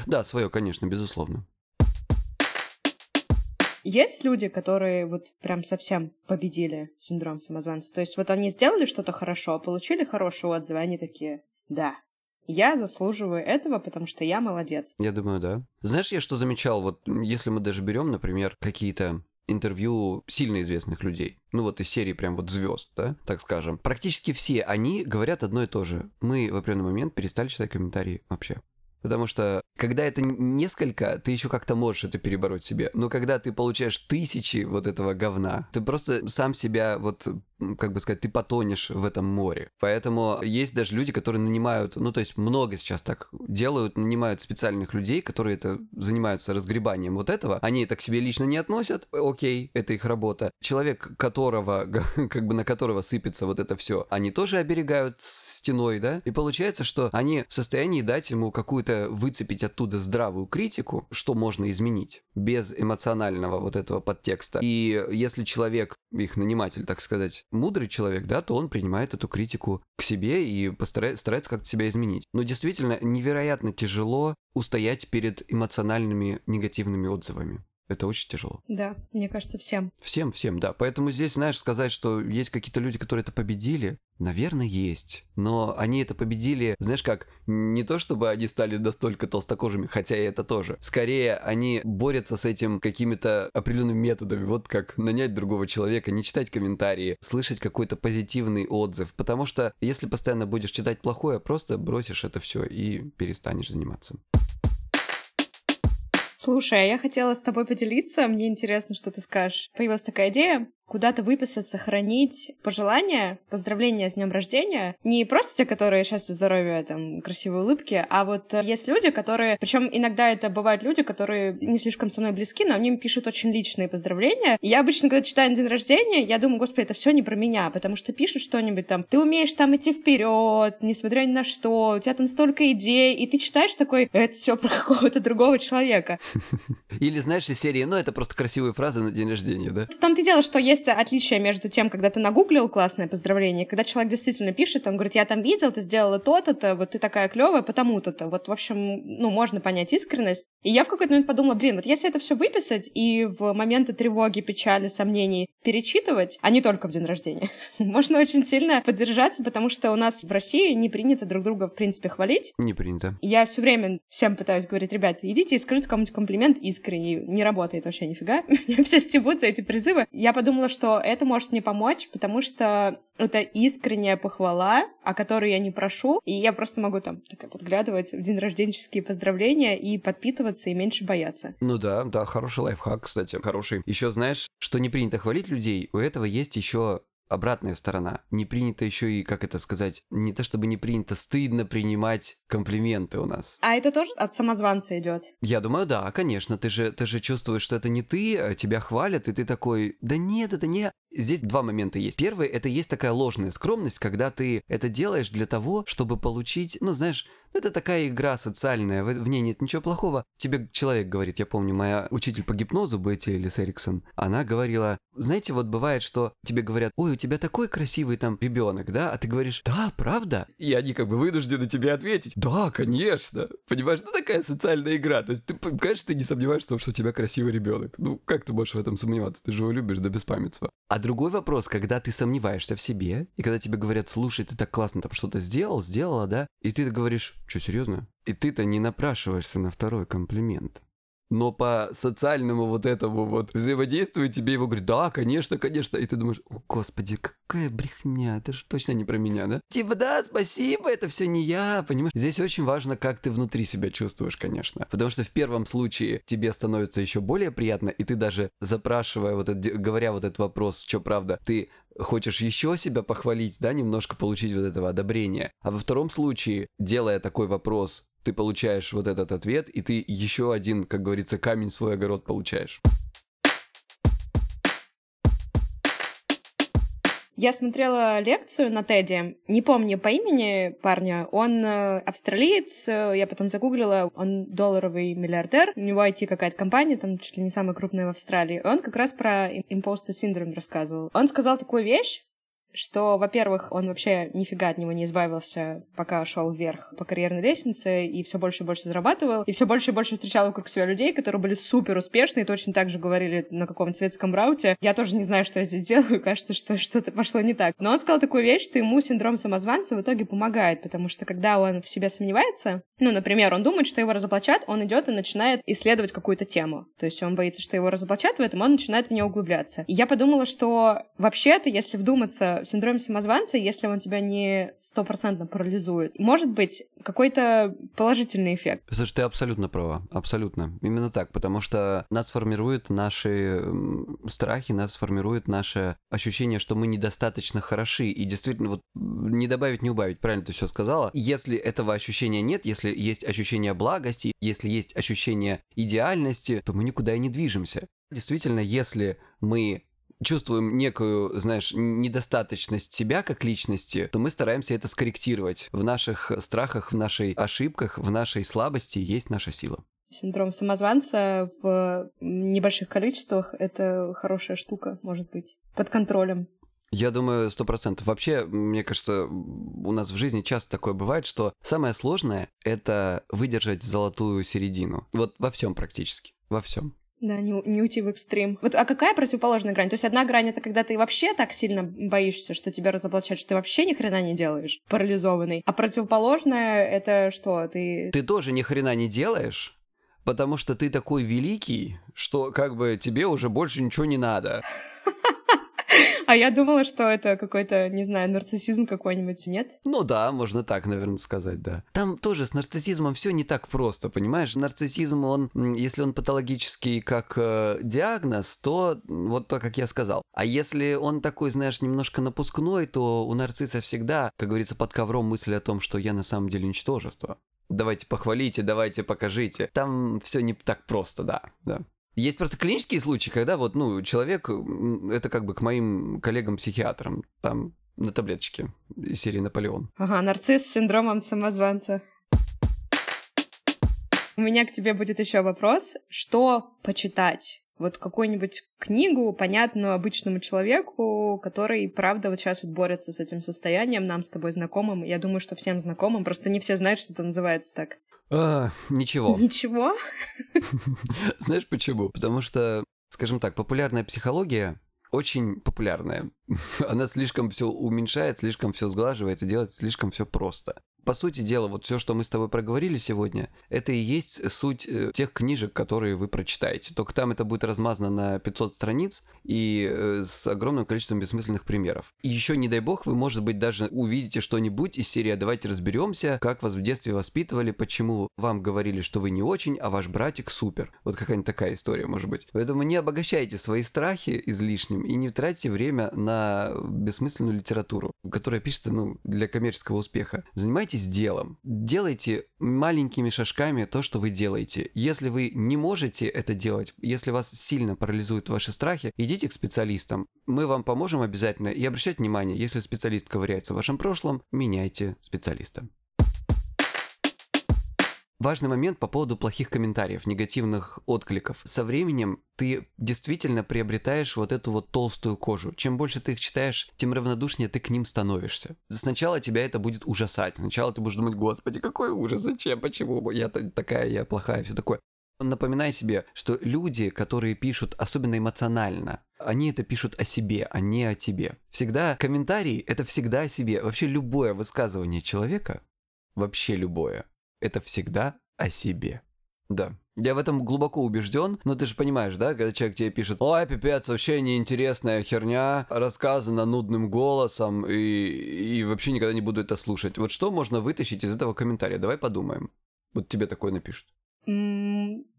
Да, свое, конечно, безусловно. Есть люди, которые вот прям совсем победили синдром самозванца. То есть вот они сделали что-то хорошо, получили хорошие отзывы, они такие, да, я заслуживаю этого, потому что я молодец. Я думаю, да. Знаешь, я что замечал, вот если мы даже берем, например, какие-то интервью сильно известных людей. Ну вот из серии прям вот звезд, да, так скажем. Практически все они говорят одно и то же. Мы в определенный момент перестали читать комментарии вообще. Потому что, когда это несколько, ты еще как-то можешь это перебороть себе. Но когда ты получаешь тысячи вот этого говна, ты просто сам себя вот как бы сказать, ты потонешь в этом море. Поэтому есть даже люди, которые нанимают, ну, то есть много сейчас так делают, нанимают специальных людей, которые это занимаются разгребанием вот этого. Они это к себе лично не относят, окей, это их работа. Человек, которого, как бы на которого сыпется вот это все, они тоже оберегают стеной, да? И получается, что они в состоянии дать ему какую-то, выцепить оттуда здравую критику, что можно изменить, без эмоционального вот этого подтекста. И если человек, их наниматель, так сказать, мудрый человек, да, то он принимает эту критику к себе и постарается, старается как-то себя изменить. Но действительно невероятно тяжело устоять перед эмоциональными негативными отзывами. Это очень тяжело. Да, мне кажется, всем. Всем, всем, да. Поэтому здесь, знаешь, сказать, что есть какие-то люди, которые это победили, наверное, есть. Но они это победили, знаешь как, не то чтобы они стали настолько толстокожими, хотя и это тоже. Скорее, они борются с этим какими-то определенными методами. Вот как нанять другого человека, не читать комментарии, слышать какой-то позитивный отзыв. Потому что если постоянно будешь читать плохое, просто бросишь это все и перестанешь заниматься. Слушай, а я хотела с тобой поделиться, мне интересно, что ты скажешь. Появилась такая идея куда-то выписать, сохранить пожелания, поздравления с днем рождения. Не просто те, которые счастья, здоровья, там, красивые улыбки, а вот есть люди, которые... Причем иногда это бывают люди, которые не слишком со мной близки, но они пишут очень личные поздравления. И я обычно, когда читаю день рождения, я думаю, господи, это все не про меня, потому что пишут что-нибудь там, ты умеешь там идти вперед, несмотря ни на что, у тебя там столько идей, и ты читаешь такой, это все про какого-то другого человека. Или знаешь, из серии, ну, это просто красивые фразы на день рождения, да? В том-то дело, что есть отличие между тем, когда ты нагуглил классное поздравление, когда человек действительно пишет, он говорит, я там видел, ты сделала то-то-то, вот ты такая клевая, потому-то-то. Вот, в общем, ну, можно понять искренность. И я в какой-то момент подумала, блин, вот если это все выписать и в моменты тревоги, печали, сомнений перечитывать, а не только в день рождения, можно очень сильно поддержаться, потому что у нас в России не принято друг друга, в принципе, хвалить. Не принято. Я все время всем пытаюсь говорить, ребята, идите и скажите кому-нибудь комплимент искренний. Не работает вообще нифига. Меня все стебут за эти призывы. Я подумала, что это может мне помочь, потому что это искренняя похвала, о которой я не прошу, и я просто могу там такая подглядывать в день рожденческие поздравления и подпитываться и меньше бояться. Ну да, да, хороший лайфхак, кстати, хороший. Еще знаешь, что не принято хвалить людей, у этого есть еще обратная сторона. Не принято еще и, как это сказать, не то чтобы не принято, стыдно принимать комплименты у нас. А это тоже от самозванца идет? Я думаю, да, конечно. Ты же, ты же чувствуешь, что это не ты, а тебя хвалят, и ты такой, да нет, это не... Здесь два момента есть. Первый, это есть такая ложная скромность, когда ты это делаешь для того, чтобы получить, ну, знаешь, это такая игра социальная, в, в ней нет ничего плохого. Тебе человек говорит, я помню, моя учитель по гипнозу, Бетти Элис Эриксон, она говорила, знаете, вот бывает, что тебе говорят, ой, у тебя такой красивый там ребенок, да, а ты говоришь, да, правда? И они как бы вынуждены тебе ответить, да, конечно. Понимаешь, ну такая социальная игра. То есть ты, конечно, ты не сомневаешься в том, что у тебя красивый ребенок. Ну, как ты можешь в этом сомневаться? Ты же его любишь до беспамятства. А другой вопрос, когда ты сомневаешься в себе, и когда тебе говорят, слушай, ты так классно там что-то сделал, сделала, да, и ты говоришь, что, серьезно? И ты-то не напрашиваешься на второй комплимент но по социальному вот этому вот взаимодействию тебе его говорят, да, конечно, конечно, и ты думаешь, о, господи, какая брехня, это же точно не про меня, да? Типа, да, спасибо, это все не я, понимаешь? Здесь очень важно, как ты внутри себя чувствуешь, конечно, потому что в первом случае тебе становится еще более приятно, и ты даже запрашивая вот это, говоря вот этот вопрос, что правда, ты хочешь еще себя похвалить, да, немножко получить вот этого одобрения. А во втором случае, делая такой вопрос, ты получаешь вот этот ответ, и ты еще один, как говорится, камень в свой огород получаешь. Я смотрела лекцию на Теди, не помню по имени парня, он э, австралиец, э, я потом загуглила, он долларовый миллиардер, у него IT какая-то компания, там чуть ли не самая крупная в Австралии. Он как раз про импостер синдром рассказывал. Он сказал такую вещь, что, во-первых, он вообще нифига от него не избавился, пока шел вверх по карьерной лестнице, и все больше и больше зарабатывал, и все больше и больше встречал вокруг себя людей, которые были супер успешны и точно так же говорили на каком-то светском рауте. Я тоже не знаю, что я здесь делаю, кажется, что что-то пошло не так. Но он сказал такую вещь, что ему синдром самозванца в итоге помогает, потому что когда он в себе сомневается, ну, например, он думает, что его разоблачат, он идет и начинает исследовать какую-то тему. То есть он боится, что его разоблачат в этом, он начинает в нее углубляться. И я подумала, что вообще-то, если вдуматься синдром самозванца, если он тебя не стопроцентно парализует, может быть какой-то положительный эффект. Слушай, ты абсолютно права, абсолютно. Именно так, потому что нас формируют наши страхи, нас формирует наше ощущение, что мы недостаточно хороши. И действительно, вот не добавить, не убавить, правильно ты все сказала. Если этого ощущения нет, если есть ощущение благости, если есть ощущение идеальности, то мы никуда и не движемся. Действительно, если мы чувствуем некую, знаешь, недостаточность себя как личности, то мы стараемся это скорректировать. В наших страхах, в нашей ошибках, в нашей слабости есть наша сила. Синдром самозванца в небольших количествах — это хорошая штука, может быть, под контролем. Я думаю, сто процентов. Вообще, мне кажется, у нас в жизни часто такое бывает, что самое сложное — это выдержать золотую середину. Вот во всем практически. Во всем. Да, не, не уйти в экстрим. Вот, а какая противоположная грань? То есть одна грань — это когда ты вообще так сильно боишься, что тебя разоблачают, что ты вообще ни хрена не делаешь, парализованный. А противоположная — это что? Ты... Ты тоже ни хрена не делаешь, потому что ты такой великий, что как бы тебе уже больше ничего не надо. А я думала, что это какой-то, не знаю, нарциссизм какой-нибудь, нет? Ну да, можно так, наверное, сказать, да. Там тоже с нарциссизмом все не так просто, понимаешь? Нарциссизм, он, если он патологический как э, диагноз, то вот то, как я сказал. А если он такой, знаешь, немножко напускной, то у нарцисса всегда, как говорится, под ковром мысль о том, что я на самом деле ничтожество. Давайте похвалите, давайте покажите. Там все не так просто, да, да. Есть просто клинические случаи, когда вот, ну, человек, это как бы к моим коллегам-психиатрам, там на таблеточке из серии Наполеон. Ага, нарцисс с синдромом самозванца. У меня к тебе будет еще вопрос. Что почитать? Вот какую-нибудь книгу, понятную обычному человеку, который, правда, вот сейчас вот борется с этим состоянием, нам с тобой знакомым. Я думаю, что всем знакомым, просто не все знают, что это называется так. А, ничего. Ничего? Знаешь почему? Потому что, скажем так, популярная психология очень популярная. Она слишком все уменьшает, слишком все сглаживает и делает слишком все просто по сути дела, вот все, что мы с тобой проговорили сегодня, это и есть суть э, тех книжек, которые вы прочитаете. Только там это будет размазано на 500 страниц и э, с огромным количеством бессмысленных примеров. И еще, не дай бог, вы, может быть, даже увидите что-нибудь из серии «А «Давайте разберемся, как вас в детстве воспитывали, почему вам говорили, что вы не очень, а ваш братик супер». Вот какая-нибудь такая история, может быть. Поэтому не обогащайте свои страхи излишним и не тратьте время на бессмысленную литературу, которая пишется, ну, для коммерческого успеха. Занимайтесь занимайтесь делом. Делайте маленькими шажками то, что вы делаете. Если вы не можете это делать, если вас сильно парализуют ваши страхи, идите к специалистам. Мы вам поможем обязательно. И обращайте внимание, если специалист ковыряется в вашем прошлом, меняйте специалиста. Важный момент по поводу плохих комментариев, негативных откликов. Со временем ты действительно приобретаешь вот эту вот толстую кожу. Чем больше ты их читаешь, тем равнодушнее ты к ним становишься. Сначала тебя это будет ужасать. Сначала ты будешь думать, господи, какой ужас, зачем, почему, я такая, я плохая, все такое. Напоминай себе, что люди, которые пишут особенно эмоционально, они это пишут о себе, а не о тебе. Всегда комментарий — это всегда о себе. Вообще любое высказывание человека, вообще любое, это всегда о себе. Да. Я в этом глубоко убежден, но ты же понимаешь, да, когда человек тебе пишет, ой, пипец, вообще неинтересная херня, рассказана нудным голосом, и, и вообще никогда не буду это слушать. Вот что можно вытащить из этого комментария? Давай подумаем. Вот тебе такое напишут.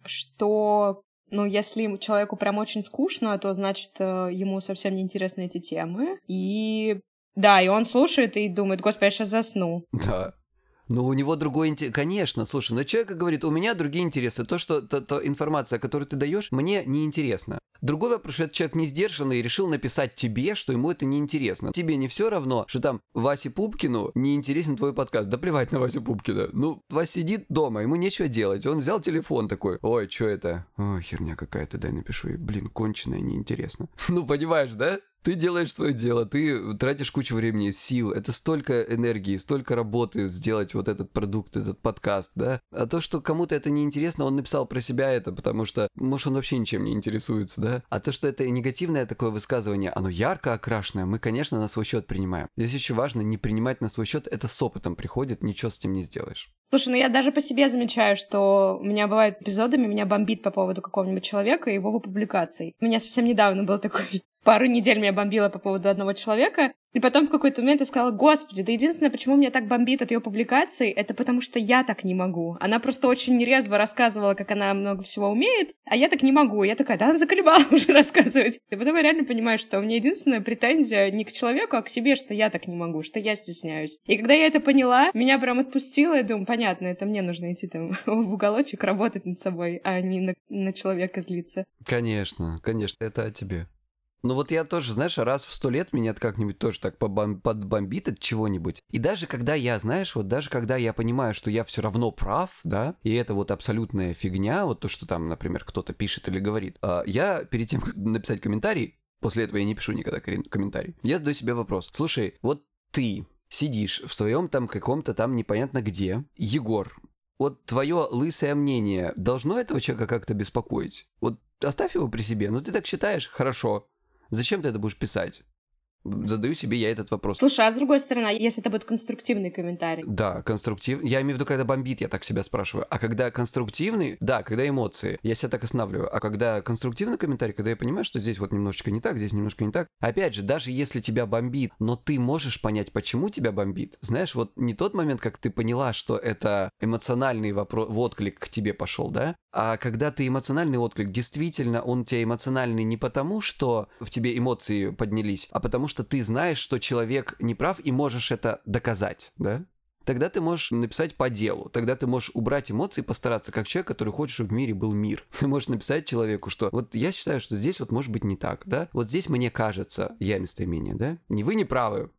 Что ну, если человеку прям очень скучно, то значит э, ему совсем не интересны эти темы. И да, и он слушает и думает, господи, я сейчас засну. Да. Ну, у него другой интерес. Конечно, слушай, но человек говорит, у меня другие интересы. То, что та, та информация, которую ты даешь, мне неинтересна. Другой вопрос, что этот человек не сдержанный и решил написать тебе, что ему это неинтересно. Тебе не все равно, что там Васе Пупкину не интересен твой подкаст. Да плевать на Васю Пупкина. Ну, Вася сидит дома, ему нечего делать. Он взял телефон такой, ой, что это? Ой, херня какая-то, дай напишу. И, блин, конченая, неинтересно. Ну, понимаешь, да? Ты делаешь свое дело, ты тратишь кучу времени, сил. Это столько энергии, столько работы сделать вот этот продукт, этот подкаст, да? А то, что кому-то это не интересно, он написал про себя это, потому что, может, он вообще ничем не интересуется, да? А то, что это негативное такое высказывание, оно ярко окрашенное, мы, конечно, на свой счет принимаем. Здесь еще важно не принимать на свой счет, это с опытом приходит, ничего с этим не сделаешь. Слушай, ну я даже по себе замечаю, что у меня бывают эпизодами, меня бомбит по поводу какого-нибудь человека и его публикаций. У меня совсем недавно был такой пару недель меня бомбило по поводу одного человека, и потом в какой-то момент я сказала, господи, да единственное, почему меня так бомбит от ее публикаций, это потому что я так не могу. Она просто очень резво рассказывала, как она много всего умеет, а я так не могу. Я такая, да, она заколебала уже рассказывать. И потом я реально понимаю, что у меня единственная претензия не к человеку, а к себе, что я так не могу, что я стесняюсь. И когда я это поняла, меня прям отпустило, я думаю, понятно, это мне нужно идти там в уголочек работать над собой, а не на, на человека злиться. Конечно, конечно, это о тебе. Ну вот я тоже, знаешь, раз в сто лет меня как-нибудь тоже так подбомбит от чего-нибудь. И даже когда я, знаешь, вот даже когда я понимаю, что я все равно прав, да, и это вот абсолютная фигня, вот то, что там, например, кто-то пишет или говорит, а, я перед тем, как написать комментарий, после этого я не пишу никогда комментарий, я задаю себе вопрос. Слушай, вот ты сидишь в своем там каком-то там непонятно где, Егор, вот твое лысое мнение должно этого человека как-то беспокоить? Вот оставь его при себе. Ну, ты так считаешь? Хорошо. Зачем ты это будешь писать? Задаю себе я этот вопрос. Слушай, а с другой стороны, если это будет конструктивный комментарий? Да, конструктивный. Я имею в виду, когда бомбит, я так себя спрашиваю. А когда конструктивный, да, когда эмоции, я себя так останавливаю. А когда конструктивный комментарий, когда я понимаю, что здесь вот немножечко не так, здесь немножко не так. Опять же, даже если тебя бомбит, но ты можешь понять, почему тебя бомбит. Знаешь, вот не тот момент, как ты поняла, что это эмоциональный вопрос, в отклик к тебе пошел, да? А когда ты эмоциональный отклик, действительно, он у эмоциональный не потому, что в тебе эмоции поднялись, а потому что ты знаешь, что человек не прав и можешь это доказать, да? Тогда ты можешь написать по делу. Тогда ты можешь убрать эмоции и постараться, как человек, который хочет, чтобы в мире был мир. Ты можешь написать человеку, что вот я считаю, что здесь вот может быть не так, да? Вот здесь мне кажется, я местоимение, да? Не вы не правы,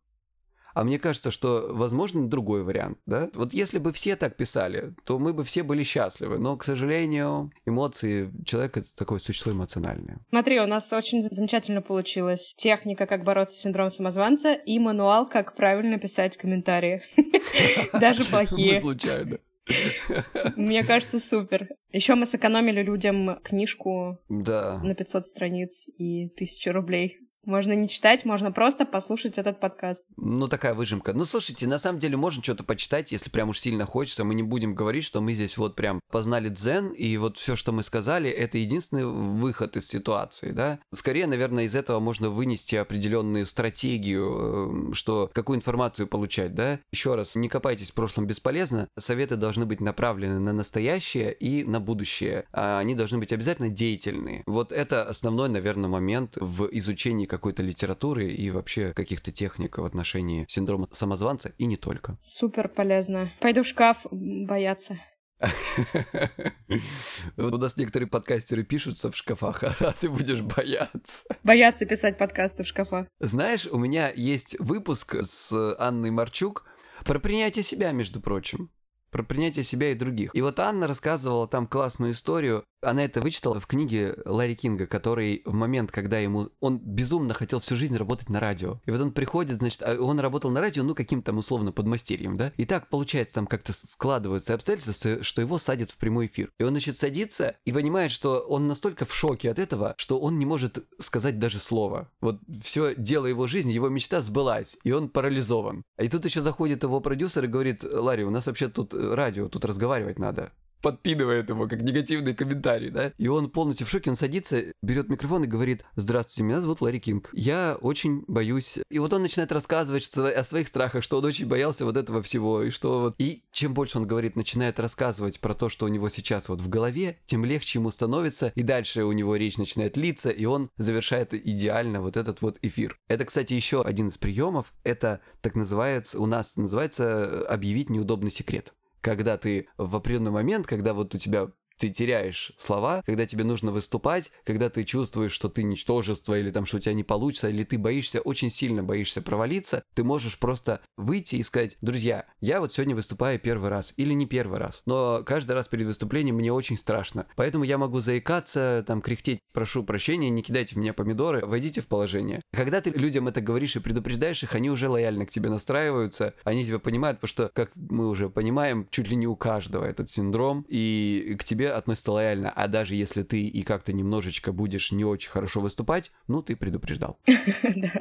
а мне кажется, что возможно другой вариант, да? Вот если бы все так писали, то мы бы все были счастливы. Но, к сожалению, эмоции человека — это такое существо эмоциональное. Смотри, у нас очень замечательно получилось. Техника, как бороться с синдромом самозванца, и мануал, как правильно писать комментарии. Даже плохие. случайно. Мне кажется, супер. Еще мы сэкономили людям книжку да. на 500 страниц и 1000 рублей. Можно не читать, можно просто послушать этот подкаст. Ну, такая выжимка. Ну, слушайте, на самом деле можно что-то почитать, если прям уж сильно хочется. Мы не будем говорить, что мы здесь вот прям познали дзен, и вот все, что мы сказали, это единственный выход из ситуации, да? Скорее, наверное, из этого можно вынести определенную стратегию, э, что какую информацию получать, да? Еще раз, не копайтесь в прошлом бесполезно. Советы должны быть направлены на настоящее и на будущее. А они должны быть обязательно деятельные. Вот это основной, наверное, момент в изучении какой-то литературы и вообще каких-то техник в отношении синдрома самозванца и не только. Супер полезно. Пойду в шкаф бояться. У нас некоторые подкастеры пишутся в шкафах, а ты будешь бояться. Бояться писать подкасты в шкафах. Знаешь, у меня есть выпуск с Анной Марчук про принятие себя, между прочим про принятие себя и других. И вот Анна рассказывала там классную историю она это вычитала в книге Ларри Кинга, который в момент, когда ему... Он безумно хотел всю жизнь работать на радио. И вот он приходит, значит, а он работал на радио, ну, каким-то там условно подмастерьем, да? И так, получается, там как-то складываются обстоятельства, что его садят в прямой эфир. И он, значит, садится и понимает, что он настолько в шоке от этого, что он не может сказать даже слова. Вот все дело его жизни, его мечта сбылась, и он парализован. И тут еще заходит его продюсер и говорит, Ларри, у нас вообще тут радио, тут разговаривать надо. Подпинывает его как негативный комментарий, да? И он полностью в шоке, он садится, берет микрофон и говорит, здравствуйте, меня зовут Ларри Кинг. Я очень боюсь... И вот он начинает рассказывать о своих страхах, что он очень боялся вот этого всего, и что вот... И чем больше он говорит, начинает рассказывать про то, что у него сейчас вот в голове, тем легче ему становится, и дальше у него речь начинает литься, и он завершает идеально вот этот вот эфир. Это, кстати, еще один из приемов, это так называется, у нас называется объявить неудобный секрет когда ты в определенный момент, когда вот у тебя ты теряешь слова, когда тебе нужно выступать, когда ты чувствуешь, что ты ничтожество или там, что у тебя не получится, или ты боишься, очень сильно боишься провалиться, ты можешь просто выйти и сказать, друзья, я вот сегодня выступаю первый раз или не первый раз, но каждый раз перед выступлением мне очень страшно, поэтому я могу заикаться, там, кряхтеть, прошу прощения, не кидайте в меня помидоры, войдите в положение. Когда ты людям это говоришь и предупреждаешь их, они уже лояльно к тебе настраиваются, они тебя понимают, потому что, как мы уже понимаем, чуть ли не у каждого этот синдром, и к тебе относятся лояльно, а даже если ты и как-то немножечко будешь не очень хорошо выступать, ну, ты предупреждал. Да,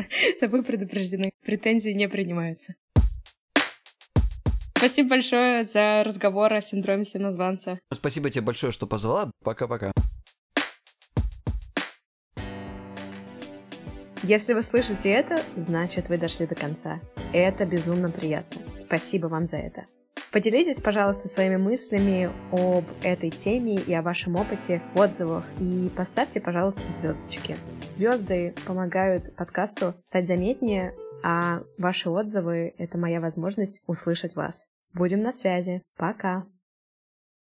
тобой предупреждены. Претензии не принимаются. Спасибо большое за разговор о синдроме самозванца. Спасибо тебе большое, что позвала. Пока-пока. Если вы слышите это, значит, вы дошли до конца. Это безумно приятно. Спасибо вам за это. Поделитесь, пожалуйста, своими мыслями об этой теме и о вашем опыте в отзывах. И поставьте, пожалуйста, звездочки. Звезды помогают подкасту стать заметнее, а ваши отзывы — это моя возможность услышать вас. Будем на связи. Пока!